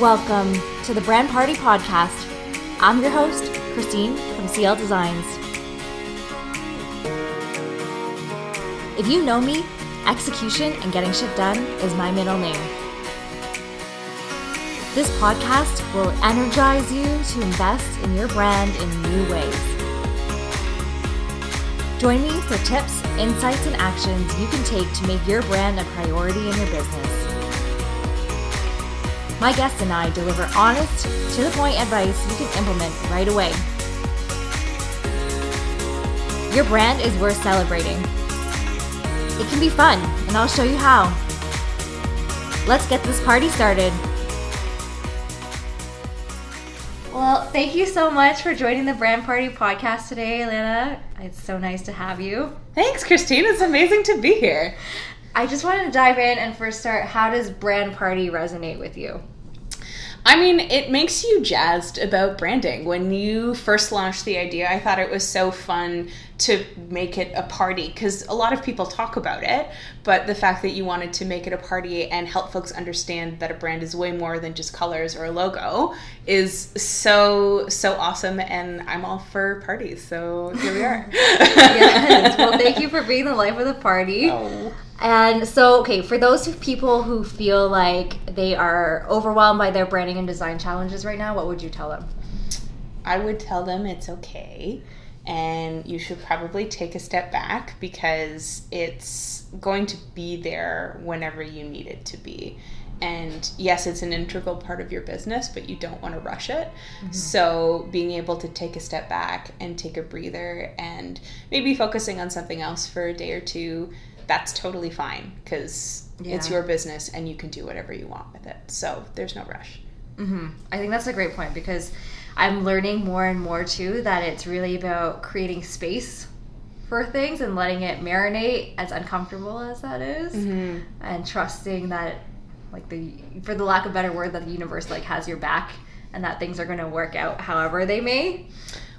Welcome to the Brand Party Podcast. I'm your host, Christine from CL Designs. If you know me, execution and getting shit done is my middle name. This podcast will energize you to invest in your brand in new ways. Join me for tips, insights, and actions you can take to make your brand a priority in your business. My guests and I deliver honest, to the point advice you can implement right away. Your brand is worth celebrating. It can be fun, and I'll show you how. Let's get this party started. Well, thank you so much for joining the Brand Party podcast today, Alana. It's so nice to have you. Thanks, Christine. It's amazing to be here. I just wanted to dive in and first start how does Brand Party resonate with you? I mean, it makes you jazzed about branding. When you first launched the idea, I thought it was so fun to make it a party because a lot of people talk about it, but the fact that you wanted to make it a party and help folks understand that a brand is way more than just colors or a logo is so so awesome and I'm all for parties. So here we are. yes. Well, thank you for being the life of the party. Oh. And so, okay, for those people who feel like they are overwhelmed by their branding and design challenges right now, what would you tell them? I would tell them it's okay and you should probably take a step back because it's going to be there whenever you need it to be. And yes, it's an integral part of your business, but you don't want to rush it. Mm-hmm. So, being able to take a step back and take a breather and maybe focusing on something else for a day or two that's totally fine because yeah. it's your business and you can do whatever you want with it. So there's no rush. Mm-hmm. I think that's a great point because I'm learning more and more too that it's really about creating space for things and letting it marinate as uncomfortable as that is, mm-hmm. and trusting that like the for the lack of better word that the universe like has your back and that things are going to work out however they may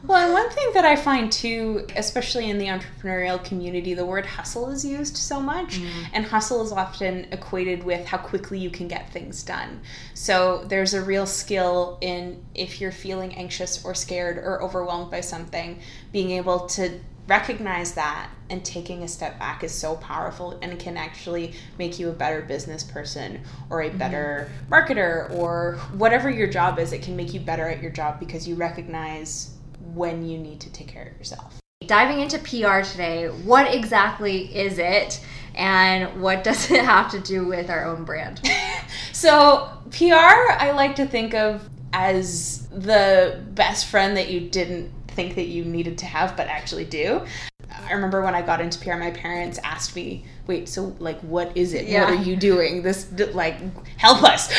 well, and one thing that I find too, especially in the entrepreneurial community, the word hustle is used so much, mm. and hustle is often equated with how quickly you can get things done. So there's a real skill in if you're feeling anxious or scared or overwhelmed by something, being able to recognize that and taking a step back is so powerful and can actually make you a better business person or a mm-hmm. better mm-hmm. marketer or whatever your job is it can make you better at your job because you recognize when you need to take care of yourself. Diving into PR today, what exactly is it and what does it have to do with our own brand? so, PR, I like to think of as the best friend that you didn't think that you needed to have but actually do. I remember when I got into PR, my parents asked me, "Wait, so like, what is it? Yeah. What are you doing? This like, help us."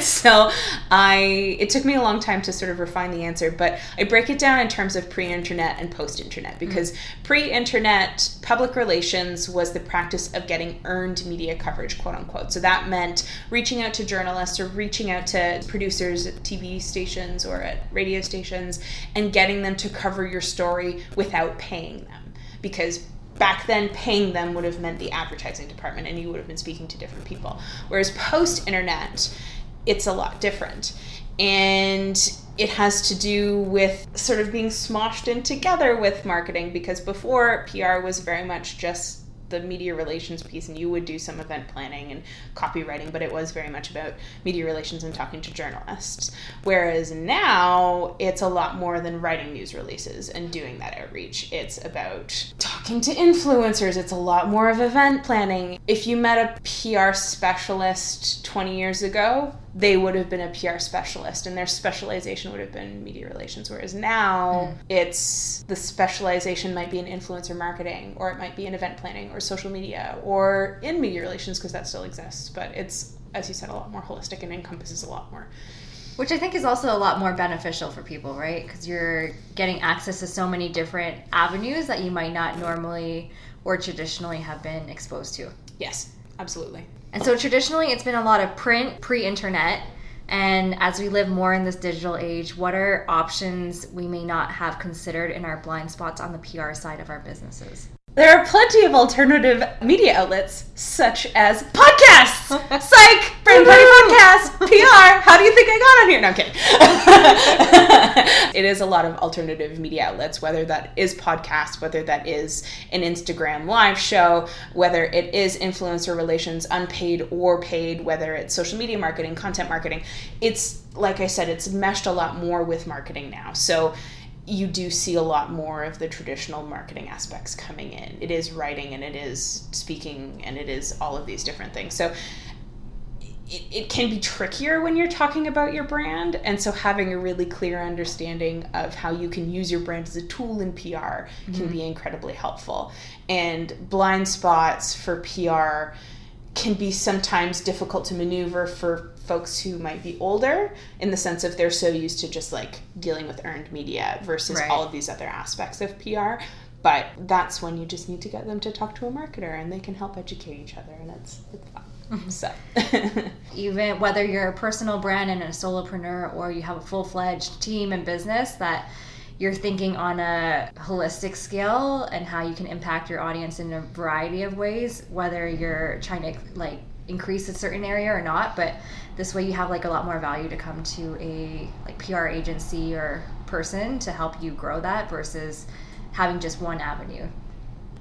so I, it took me a long time to sort of refine the answer, but I break it down in terms of pre-internet and post-internet mm. because mm-hmm. pre-internet public relations was the practice of getting earned media coverage, quote unquote. So that meant reaching out to journalists or reaching out to producers at TV stations or at radio stations and getting them to cover your story without paying them because back then paying them would have meant the advertising department and you would have been speaking to different people. Whereas post internet it's a lot different. And it has to do with sort of being smoshed in together with marketing because before PR was very much just the media relations piece and you would do some event planning and copywriting but it was very much about media relations and talking to journalists. Whereas now it's a lot more than writing news releases and doing that outreach. It's about talking to influencers. It's a lot more of event planning. If you met a PR specialist 20 years ago they would have been a PR specialist and their specialization would have been media relations. Whereas now mm. it's the specialization might be in influencer marketing or it might be in event planning or social media or in media relations because that still exists. But it's, as you said, a lot more holistic and encompasses a lot more. Which I think is also a lot more beneficial for people, right? Because you're getting access to so many different avenues that you might not normally or traditionally have been exposed to. Yes, absolutely. And so traditionally, it's been a lot of print pre internet. And as we live more in this digital age, what are options we may not have considered in our blind spots on the PR side of our businesses? There are plenty of alternative media outlets, such as podcasts. Psych! Brand Party Podcast! PR! How do you think I got on here? No, I'm kidding. it is a lot of alternative media outlets, whether that is podcasts, whether that is an Instagram live show, whether it is influencer relations, unpaid or paid, whether it's social media marketing, content marketing. It's, like I said, it's meshed a lot more with marketing now. So, you do see a lot more of the traditional marketing aspects coming in. It is writing and it is speaking and it is all of these different things. So it, it can be trickier when you're talking about your brand. And so having a really clear understanding of how you can use your brand as a tool in PR mm-hmm. can be incredibly helpful. And blind spots for PR can be sometimes difficult to maneuver for folks who might be older in the sense of they're so used to just like dealing with earned media versus right. all of these other aspects of PR. But that's when you just need to get them to talk to a marketer and they can help educate each other and it's it's fun. Mm-hmm. So even whether you're a personal brand and a solopreneur or you have a full-fledged team and business that you're thinking on a holistic scale and how you can impact your audience in a variety of ways whether you're trying to like increase a certain area or not but this way you have like a lot more value to come to a like PR agency or person to help you grow that versus having just one avenue.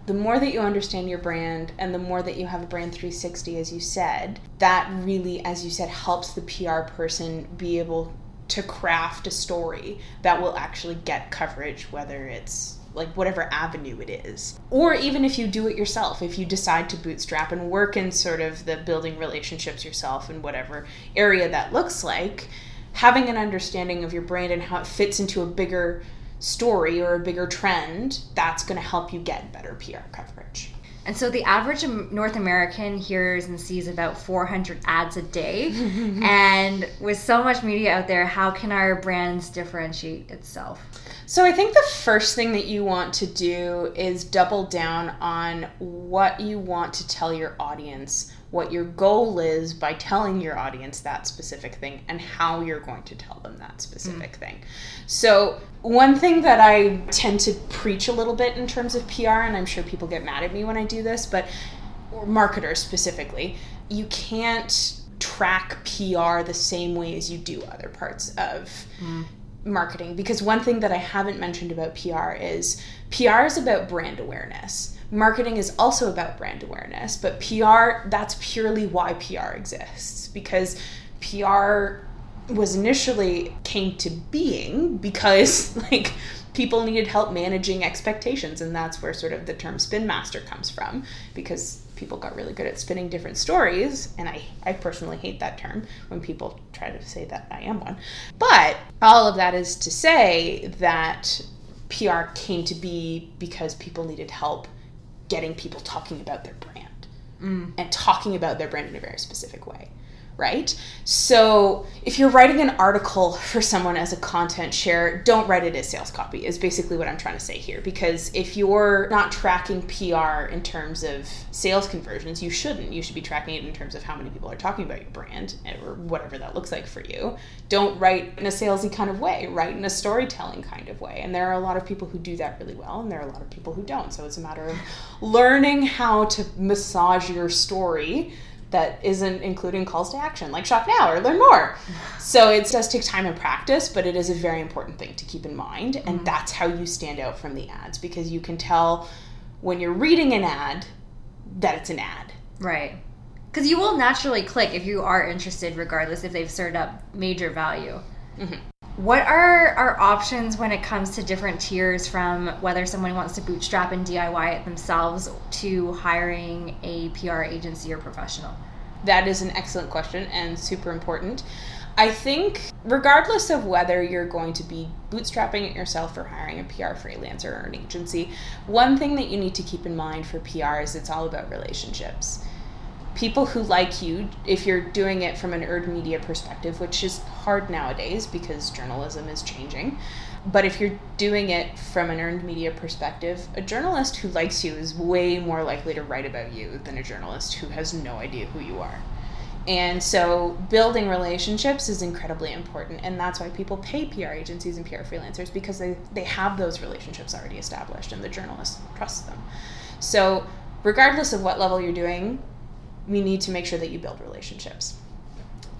The more that you understand your brand and the more that you have a brand 360 as you said, that really as you said helps the PR person be able to craft a story that will actually get coverage whether it's like whatever avenue it is. Or even if you do it yourself, if you decide to bootstrap and work in sort of the building relationships yourself in whatever area that looks like, having an understanding of your brand and how it fits into a bigger story or a bigger trend, that's going to help you get better PR coverage. And so the average North American hears and sees about 400 ads a day. and with so much media out there, how can our brands differentiate itself? So I think the first thing that you want to do is double down on what you want to tell your audience, what your goal is by telling your audience that specific thing, and how you're going to tell them that specific mm. thing. So one thing that I tend to preach a little bit in terms of PR, and I'm sure people get mad at me when I do this, but marketers specifically, you can't track PR the same way as you do other parts of mm marketing because one thing that I haven't mentioned about PR is PR is about brand awareness. Marketing is also about brand awareness, but PR, that's purely why PR exists because PR was initially came to being because like people needed help managing expectations and that's where sort of the term spin master comes from because people got really good at spinning different stories, and I, I personally hate that term when people try to say that I am one. But all of that is to say that PR came to be because people needed help getting people talking about their brand mm. and talking about their brand in a very specific way right? So if you're writing an article for someone as a content share, don't write it as sales copy, is basically what I'm trying to say here. Because if you're not tracking PR in terms of sales conversions, you shouldn't. You should be tracking it in terms of how many people are talking about your brand eh, or whatever that looks like for you. Don't write in a salesy kind of way, write in a storytelling kind of way. And there are a lot of people who do that really well, and there are a lot of people who don't. So it's a matter of learning how to massage your story that isn't including calls to action like shop now or learn more so it does take time and practice but it is a very important thing to keep in mind and mm-hmm. that's how you stand out from the ads because you can tell when you're reading an ad that it's an ad right because you will naturally click if you are interested regardless if they've served up major value mm-hmm. What are our options when it comes to different tiers from whether someone wants to bootstrap and DIY it themselves to hiring a PR agency or professional? That is an excellent question and super important. I think, regardless of whether you're going to be bootstrapping it yourself or hiring a PR freelancer or an agency, one thing that you need to keep in mind for PR is it's all about relationships people who like you, if you're doing it from an earned media perspective, which is hard nowadays because journalism is changing. But if you're doing it from an earned media perspective, a journalist who likes you is way more likely to write about you than a journalist who has no idea who you are. And so building relationships is incredibly important. And that's why people pay PR agencies and PR freelancers because they, they have those relationships already established and the journalists trust them. So, regardless of what level you're doing, we need to make sure that you build relationships.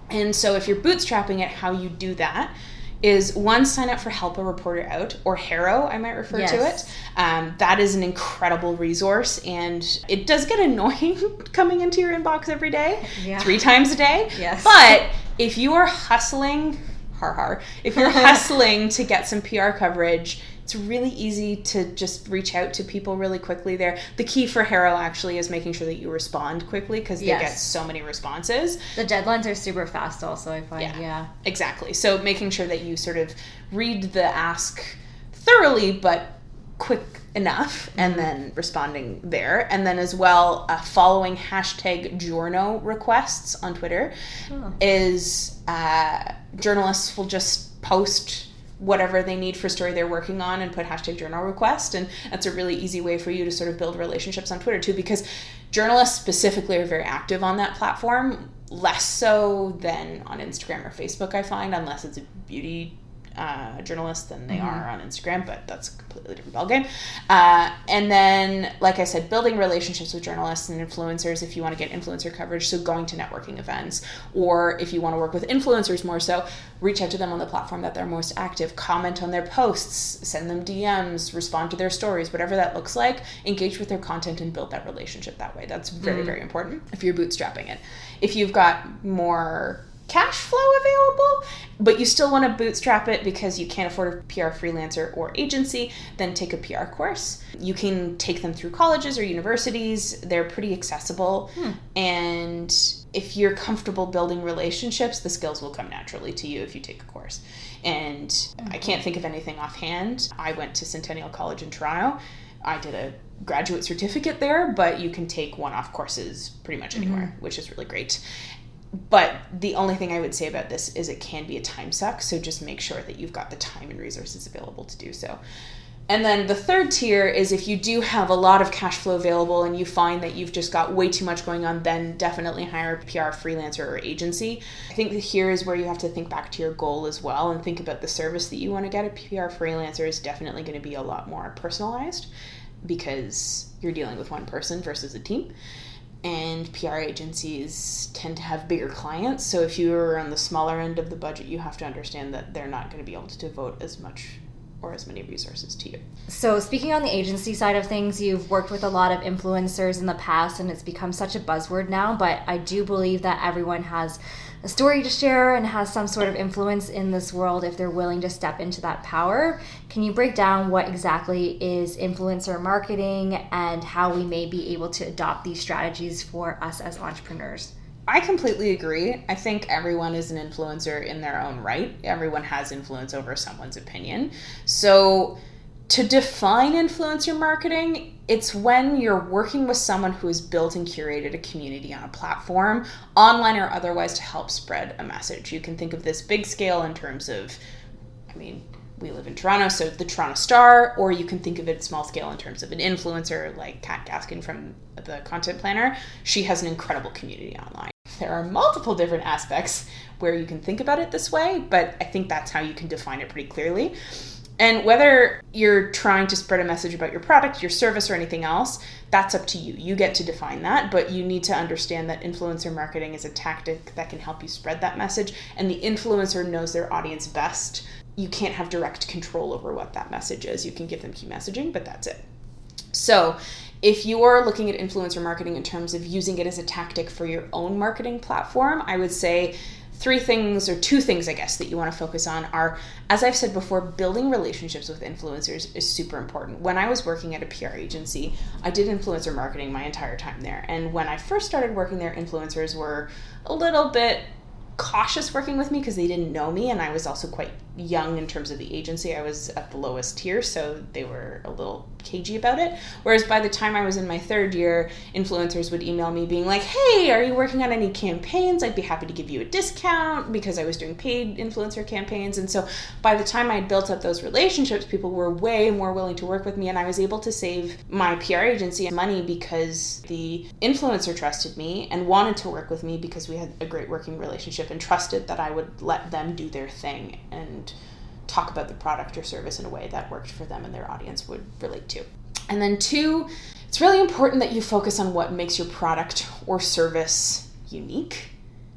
And so, if you're bootstrapping it, how you do that is one sign up for help a reporter out or HARO i might refer yes. to it um, that is an incredible resource and it does get annoying coming into your inbox every day yeah. three times a day yes. but if you are hustling har har if you're hustling to get some pr coverage it's really easy to just reach out to people really quickly there. The key for HARO actually is making sure that you respond quickly because they yes. get so many responses. The deadlines are super fast, also, I find. Yeah, yeah. Exactly. So making sure that you sort of read the ask thoroughly, but quick enough and mm-hmm. then responding there and then as well uh, following hashtag journo requests on twitter oh. is uh, journalists will just post whatever they need for story they're working on and put hashtag journo request. And that's a really easy way for you to sort of build relationships on twitter too because journalists specifically are very active on that platform less so than on instagram or facebook i find unless it's a beauty uh, journalist than they mm-hmm. are on Instagram, but that's a completely different ballgame. Uh, and then, like I said, building relationships with journalists and influencers if you want to get influencer coverage. So, going to networking events, or if you want to work with influencers more so, reach out to them on the platform that they're most active, comment on their posts, send them DMs, respond to their stories, whatever that looks like. Engage with their content and build that relationship that way. That's very, mm. very important if you're bootstrapping it. If you've got more cash flow available, but you still want to bootstrap it because you can't afford a PR freelancer or agency, then take a PR course. You can take them through colleges or universities, they're pretty accessible. Hmm. And if you're comfortable building relationships, the skills will come naturally to you if you take a course. And mm-hmm. I can't think of anything offhand. I went to Centennial College in Toronto. I did a graduate certificate there, but you can take one off courses pretty much anywhere, mm-hmm. which is really great but the only thing I would say about this is it can be a time suck. So just make sure that you've got the time and resources available to do so. And then the third tier is if you do have a lot of cash flow available and you find that you've just got way too much going on, then definitely hire a PR freelancer or agency. I think here is where you have to think back to your goal as well and think about the service that you want to get. A PR freelancer is definitely going to be a lot more personalized because you're dealing with one person versus a team and PR agencies tend to have bigger clients. So if you're on the smaller end of the budget, you have to understand that they're not going to be able to devote as much or as many resources to you. So, speaking on the agency side of things, you've worked with a lot of influencers in the past and it's become such a buzzword now, but I do believe that everyone has a story to share and has some sort of influence in this world if they're willing to step into that power. Can you break down what exactly is influencer marketing and how we may be able to adopt these strategies for us as entrepreneurs? I completely agree. I think everyone is an influencer in their own right. Everyone has influence over someone's opinion. So, to define influencer marketing, it's when you're working with someone who has built and curated a community on a platform, online or otherwise, to help spread a message. You can think of this big scale in terms of, I mean, we live in Toronto, so the Toronto Star, or you can think of it small scale in terms of an influencer like Kat Gaskin from the Content Planner. She has an incredible community online. There are multiple different aspects where you can think about it this way, but I think that's how you can define it pretty clearly. And whether you're trying to spread a message about your product, your service, or anything else, that's up to you. You get to define that, but you need to understand that influencer marketing is a tactic that can help you spread that message, and the influencer knows their audience best. You can't have direct control over what that message is. You can give them key messaging, but that's it. So, if you are looking at influencer marketing in terms of using it as a tactic for your own marketing platform, I would say three things or two things i guess that you want to focus on are as i've said before building relationships with influencers is super important when i was working at a pr agency i did influencer marketing my entire time there and when i first started working there influencers were a little bit cautious working with me because they didn't know me and I was also quite young in terms of the agency. I was at the lowest tier, so they were a little cagey about it. Whereas by the time I was in my third year, influencers would email me being like, "Hey, are you working on any campaigns? I'd be happy to give you a discount because I was doing paid influencer campaigns." And so by the time I had built up those relationships, people were way more willing to work with me and I was able to save my PR agency money because the influencer trusted me and wanted to work with me because we had a great working relationship and trusted that I would let them do their thing and talk about the product or service in a way that worked for them and their audience would relate to. And then, two, it's really important that you focus on what makes your product or service unique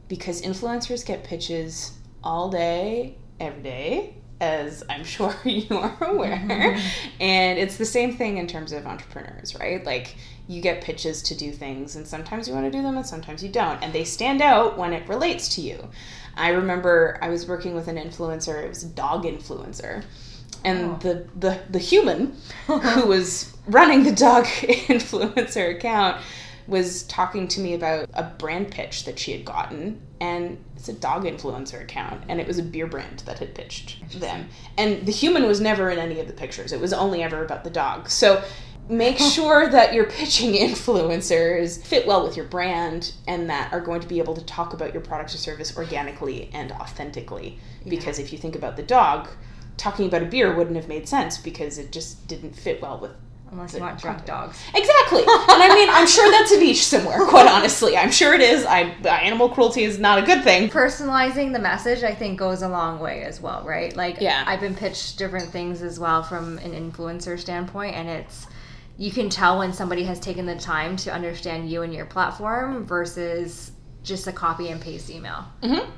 because influencers get pitches all day, every day, as I'm sure you are aware. Mm-hmm. And it's the same thing in terms of entrepreneurs, right? Like you get pitches to do things, and sometimes you want to do them, and sometimes you don't. And they stand out when it relates to you. I remember I was working with an influencer, it was a dog influencer. And oh. the, the, the human who was running the dog influencer account was talking to me about a brand pitch that she had gotten and it's a dog influencer account and it was a beer brand that had pitched them. And the human was never in any of the pictures. It was only ever about the dog. So make sure that your pitching influencers fit well with your brand and that are going to be able to talk about your product or service organically and authentically. Yeah. because if you think about the dog talking about a beer wouldn't have made sense because it just didn't fit well with Unless you want drunk dogs. Exactly. and I mean, I'm sure that's a niche somewhere, quite honestly. I'm sure it is. I, animal cruelty is not a good thing. Personalizing the message, I think, goes a long way as well, right? Like, yeah. I've been pitched different things as well from an influencer standpoint, and it's, you can tell when somebody has taken the time to understand you and your platform versus just a copy and paste email. Mm-hmm.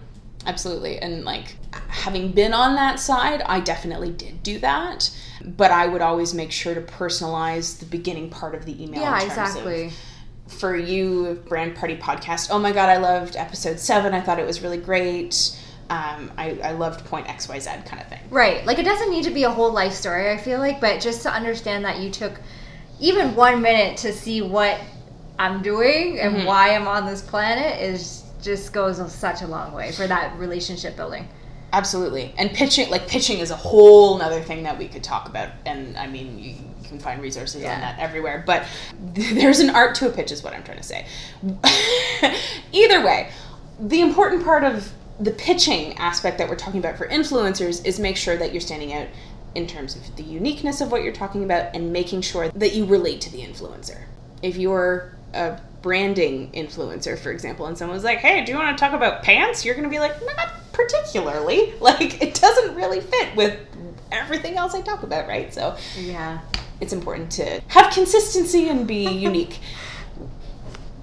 Absolutely. And like having been on that side, I definitely did do that. But I would always make sure to personalize the beginning part of the email. Yeah, exactly. Of, for you, Brand Party Podcast, oh my God, I loved episode seven. I thought it was really great. Um, I, I loved point XYZ kind of thing. Right. Like it doesn't need to be a whole life story, I feel like, but just to understand that you took even one minute to see what I'm doing and mm-hmm. why I'm on this planet is just goes such a long way for that relationship building. Absolutely. And pitching, like pitching is a whole other thing that we could talk about. And I mean, you can find resources yeah. on that everywhere. But there's an art to a pitch, is what I'm trying to say. Either way, the important part of the pitching aspect that we're talking about for influencers is make sure that you're standing out in terms of the uniqueness of what you're talking about and making sure that you relate to the influencer. If you're a branding influencer, for example, and someone's like, "Hey, do you want to talk about pants?" You're going to be like, "Not particularly. Like, it doesn't really fit with everything else I talk about, right?" So, yeah, it's important to have consistency and be unique.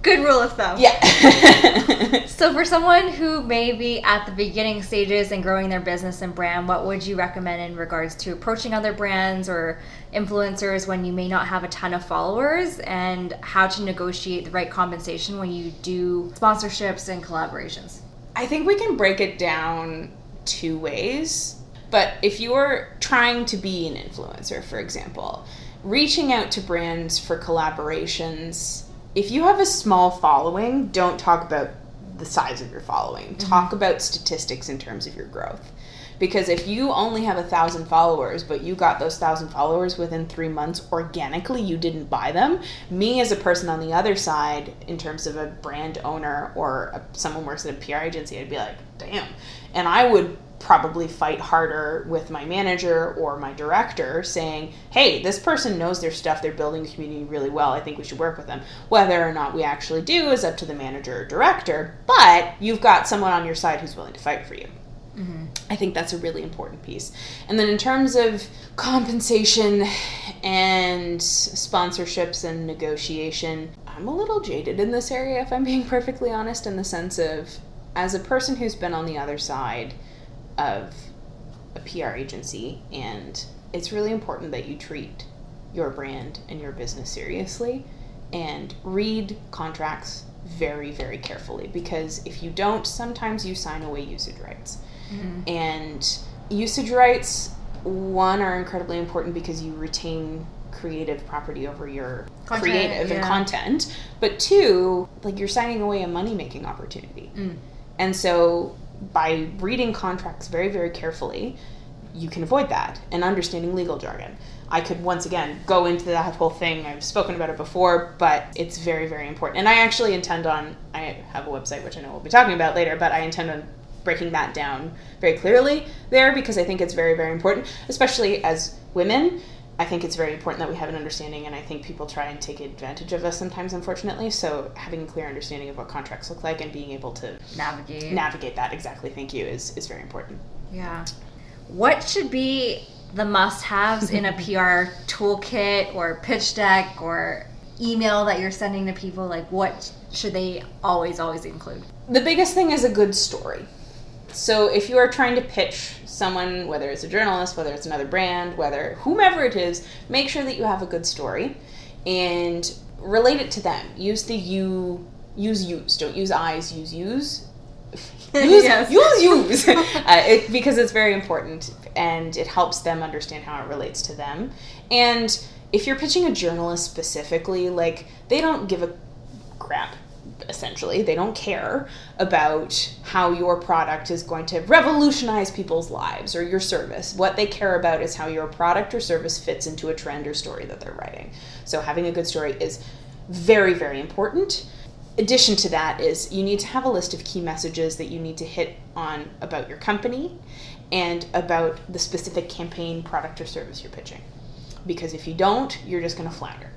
Good rule of thumb. Yeah. so, for someone who may be at the beginning stages and growing their business and brand, what would you recommend in regards to approaching other brands or influencers when you may not have a ton of followers and how to negotiate the right compensation when you do sponsorships and collaborations? I think we can break it down two ways. But if you're trying to be an influencer, for example, reaching out to brands for collaborations if you have a small following, don't talk about the size of your following. Mm-hmm. Talk about statistics in terms of your growth. Because if you only have a thousand followers, but you got those thousand followers within three months organically, you didn't buy them. Me, as a person on the other side, in terms of a brand owner or a, someone works at a PR agency, I'd be like, damn. And I would probably fight harder with my manager or my director saying, hey, this person knows their stuff, they're building the community really well, I think we should work with them. Whether or not we actually do is up to the manager or director, but you've got someone on your side who's willing to fight for you. Mm-hmm. I think that's a really important piece. And then in terms of compensation and sponsorships and negotiation, I'm a little jaded in this area, if I'm being perfectly honest, in the sense of as a person who's been on the other side, of a PR agency, and it's really important that you treat your brand and your business seriously and read contracts very, very carefully because if you don't, sometimes you sign away usage rights. Mm-hmm. And usage rights, one, are incredibly important because you retain creative property over your content, creative yeah. and content. But two, like you're signing away a money making opportunity. Mm. And so by reading contracts very, very carefully, you can avoid that and understanding legal jargon. I could once again go into that whole thing. I've spoken about it before, but it's very, very important. And I actually intend on, I have a website which I know we'll be talking about later, but I intend on breaking that down very clearly there because I think it's very, very important, especially as women. I think it's very important that we have an understanding, and I think people try and take advantage of us sometimes, unfortunately. So having a clear understanding of what contracts look like and being able to navigate navigate that exactly, thank you, is is very important. Yeah. What should be the must-haves in a PR toolkit or pitch deck or email that you're sending to people, like what should they always, always include? The biggest thing is a good story. So if you are trying to pitch someone, whether it's a journalist, whether it's another brand, whether whomever it is, make sure that you have a good story and relate it to them. Use the you, use use. Don't use eyes, use use. use, Yes. use use uh, it, because it's very important and it helps them understand how it relates to them. And if you're pitching a journalist specifically, like they don't give a crap essentially. They don't care about how your product is going to revolutionize people's lives or your service. What they care about is how your product or service fits into a trend or story that they're writing. So having a good story is very very important. Addition to that is you need to have a list of key messages that you need to hit on about your company and about the specific campaign product or service you're pitching. Because if you don't you're just going to flounder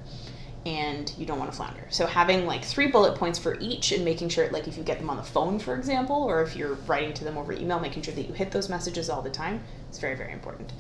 and you don't want to flounder. So having like three bullet points for each and making sure like if you get them on the phone for example or if you're writing to them over email making sure that you hit those messages all the time is very very important.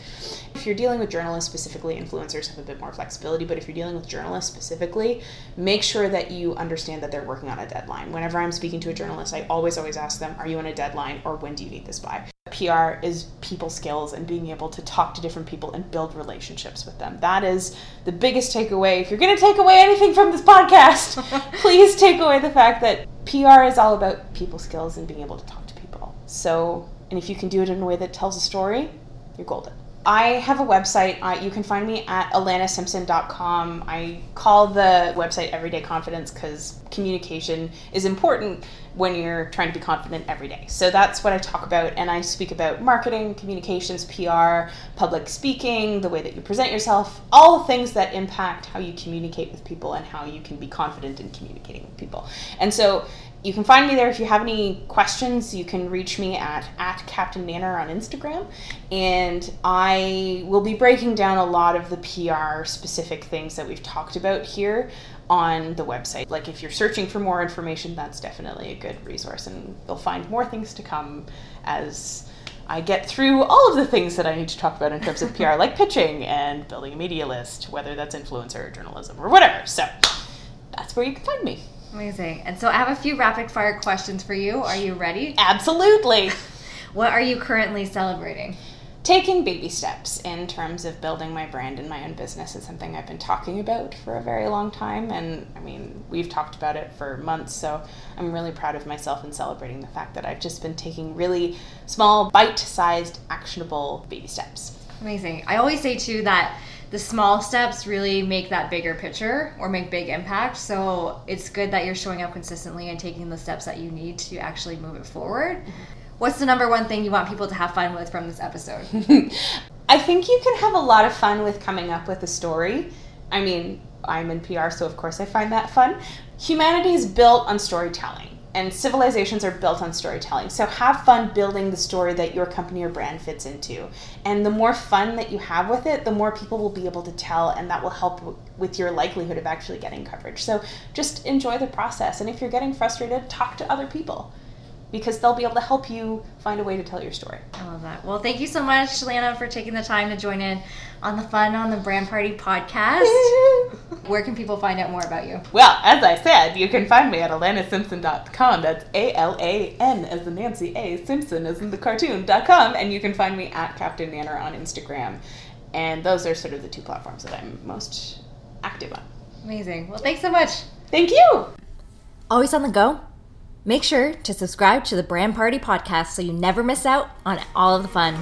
If you're dealing with journalists specifically influencers have a bit more flexibility but if you're dealing with journalists specifically make sure that you understand that they're working on a deadline. Whenever I'm speaking to a journalist I always always ask them are you on a deadline or when do you need this by? PR is people skills and being able to talk to different people and build relationships with them. That is the biggest takeaway. If you're going to take away anything from this podcast, please take away the fact that PR is all about people skills and being able to talk to people. So, and if you can do it in a way that tells a story, you're golden. I have a website. You can find me at alanasimpson.com. I call the website Everyday Confidence because communication is important when you're trying to be confident every day. So that's what I talk about. And I speak about marketing, communications, PR, public speaking, the way that you present yourself, all the things that impact how you communicate with people and how you can be confident in communicating with people. And so you can find me there if you have any questions you can reach me at at captain nanner on instagram and i will be breaking down a lot of the pr specific things that we've talked about here on the website like if you're searching for more information that's definitely a good resource and you'll find more things to come as I get through all of the things that I need to talk about in terms of PR, like pitching and building a media list, whether that's influencer or journalism or whatever. So that's where you can find me. Amazing. And so I have a few rapid fire questions for you. Are you ready? Absolutely. What are you currently celebrating? Taking baby steps in terms of building my brand and my own business is something I've been talking about for a very long time. And I mean, we've talked about it for months. So I'm really proud of myself in celebrating the fact that I've just been taking really small, bite sized, actionable baby steps. Amazing. I always say too that the small steps really make that bigger picture or make big impact. So it's good that you're showing up consistently and taking the steps that you need to actually move it forward. What's the number one thing you want people to have fun with from this episode? I think you can have a lot of fun with coming up with a story. I mean, I'm in PR, so of course I find that fun. Humanity is built on storytelling, and civilizations are built on storytelling. So have fun building the story that your company or brand fits into. And the more fun that you have with it, the more people will be able to tell, and that will help w- with your likelihood of actually getting coverage. So just enjoy the process. And if you're getting frustrated, talk to other people because they'll be able to help you find a way to tell your story. I love that. Well, thank you so much, Lana, for taking the time to join in on the Fun on the Brand Party podcast. Where can people find out more about you? Well, as I said, you can find me at alanasimpson.com. That's A L A N as in Nancy, A Simpson as in the cartoon.com. And you can find me at Captain Nanner on Instagram. And those are sort of the two platforms that I'm most active on. Amazing. Well, thanks so much. Thank you. Always on the go? Make sure to subscribe to the Brand Party podcast so you never miss out on all of the fun.